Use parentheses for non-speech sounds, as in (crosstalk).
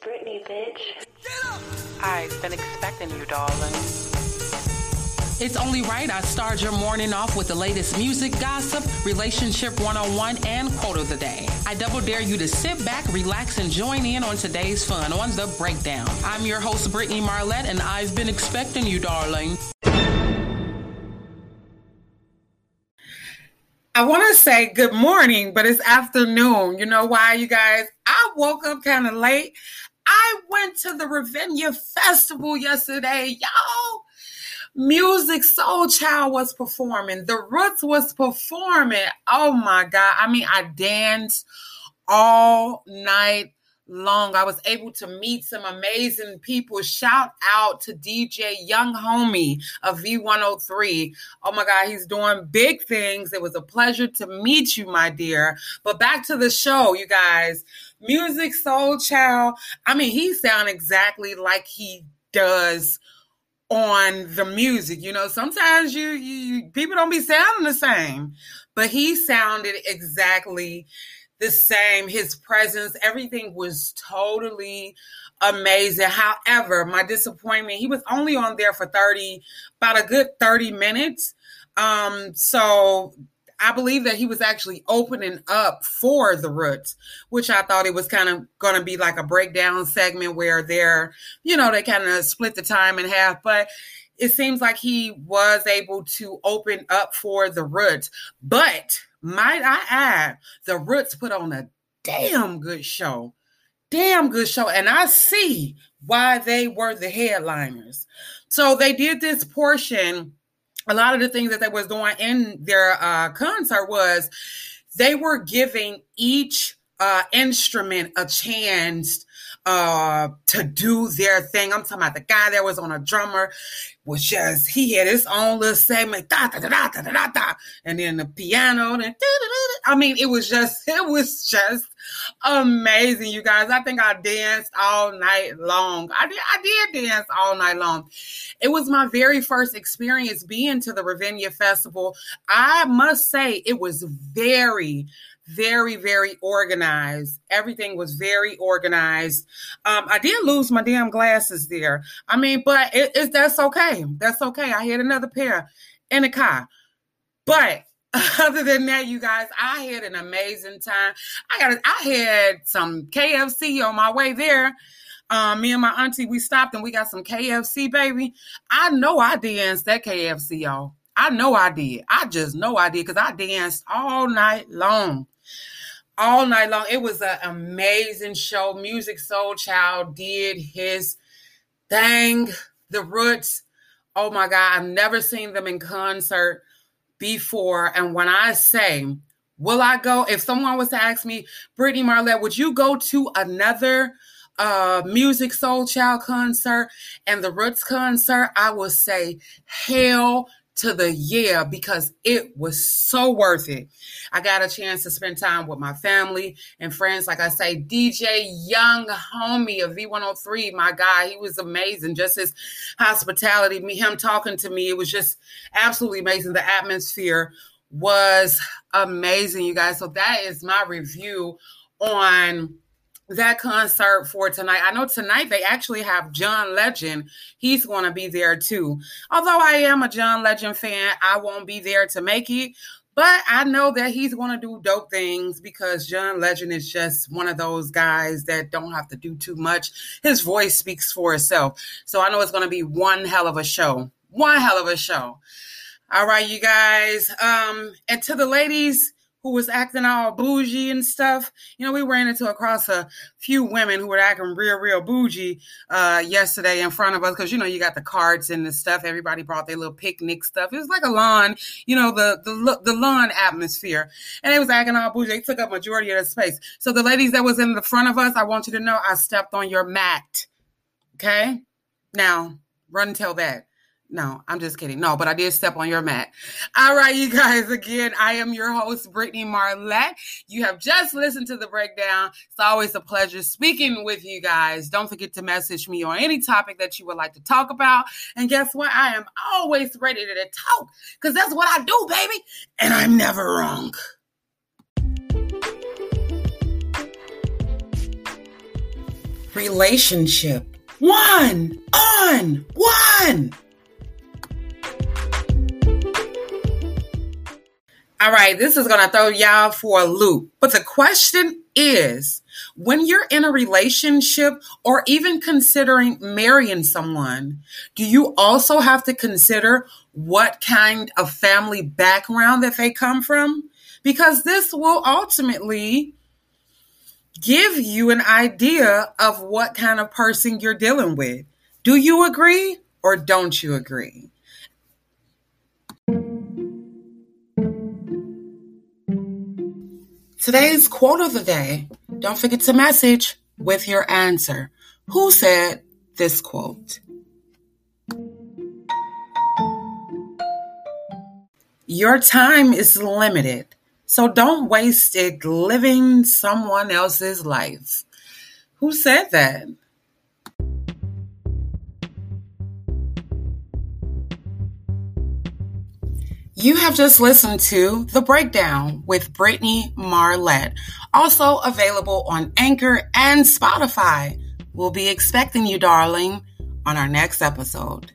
Britney, bitch. Shit up. I've been expecting you, darling. It's only right I start your morning off with the latest music, gossip, relationship 101, and quote of the day. I double dare you to sit back, relax, and join in on today's fun on The Breakdown. I'm your host, Brittany Marlette, and I've been expecting you, darling. I want to say good morning, but it's afternoon. You know why, you guys? I woke up kind of late. I went to the Ravinia Festival yesterday, y'all. Musiq Soulchild was performing. The Roots was performing. Oh my God. I mean, I danced all night long. I was able to meet some amazing people. Shout out to DJ Young Homie of V103. Oh my God, he's doing big things. It was a pleasure to meet you, my dear. But back to the show, you guys. Musiq Soul Soulchild. I mean, he sounds exactly like he does on the music. You know, sometimes you, you people don't be sounding the same, but he sounded exactly the same. His presence, everything was totally amazing. However, my disappointment, he was only on there for 30, about a good 30 minutes. Um, so I believe that he was actually opening up for the Roots, which I thought it was kind of going to be like a breakdown segment where they're, you know, they kind of split the time in half. But it seems like he was able to open up for the Roots. But might I add, the Roots put on a damn good show. Damn good show. And I see why they were the headliners. So they did this portion a lot of the things that they was doing in their uh, concert was they were giving each uh, instrument a chance uh, to do their thing. I'm talking about the guy that was on a drummer was just he had his own little segment, da da da da da da da, and then the piano, and I mean, it was just it was just amazing, you guys. I think I danced all night long. I did I did dance all night long. It was my very first experience being to the Ravinia Festival. I must say it was very very, very organized. Everything was very organized. Um, I did lose my damn glasses there. I mean, but it, it, that's okay. That's okay. I had another pair in the car. But (laughs) other than that, you guys, I had an amazing time. I got, I had some KFC on my way there. Um, me and my auntie, we stopped and we got some KFC, baby. I know I danced that KFC, y'all. I know I did. I just know I did because I danced all night long all night long. It was an amazing show. Musiq Soulchild did his thing. The Roots. Oh my God, I've never seen them in concert before. And when I say, will I go? If someone was to ask me, Brittany Marlette, would you go to another uh Musiq Soulchild concert and the Roots concert? I would say, hell to the year because it was so worth it. I got a chance to spend time with my family and friends. Like I say, DJ Young Homie of V103, my guy, he was amazing. Just his hospitality, me, him talking to me, it was just absolutely amazing. The atmosphere was amazing, you guys. So that is my review on that concert for tonight. I know tonight they actually have John Legend. He's going to be there too. Although I am a John Legend fan, I won't be there to make it. But I know that he's going to do dope things because John Legend is just one of those guys that don't have to do too much. His voice speaks for itself. So I know it's going to be one hell of a show. One hell of a show. All right, you guys. Um, and to the ladies, who was acting all bougie and stuff. You know, we ran into across a few women who were acting real, real bougie uh, yesterday in front of us because you know you got the carts and the stuff. Everybody brought their little picnic stuff. It was like a lawn, you know, the the the lawn atmosphere, and they was acting all bougie. They took up majority of the space. So the ladies that was in the front of us, I want you to know, I stepped on your mat. Okay, now run and tell that. No, I'm just kidding. No, but I did step on your mat. All right, you guys. Again, I am your host, Brittany Marlette. You have just listened to the breakdown. It's always a pleasure speaking with you guys. Don't forget to message me on any topic that you would like to talk about. And guess what? I am always ready to talk because that's what I do, baby. And I'm never wrong. relationship. One on one. All right, this is going to throw y'all for a loop. But the question is when you're in a relationship or even considering marrying someone, do you also have to consider what kind of family background that they come from? Because this will ultimately give you an idea of what kind of person you're dealing with. Do you agree or don't you agree? Today's quote of the day don't forget to message with your answer. Who said this quote? Your time is limited, so don't waste it living someone else's life. Who said that? You have just listened to The Breakdown with Brittany Marlette, also available on Anchor and Spotify. We'll be expecting you, darling, on our next episode.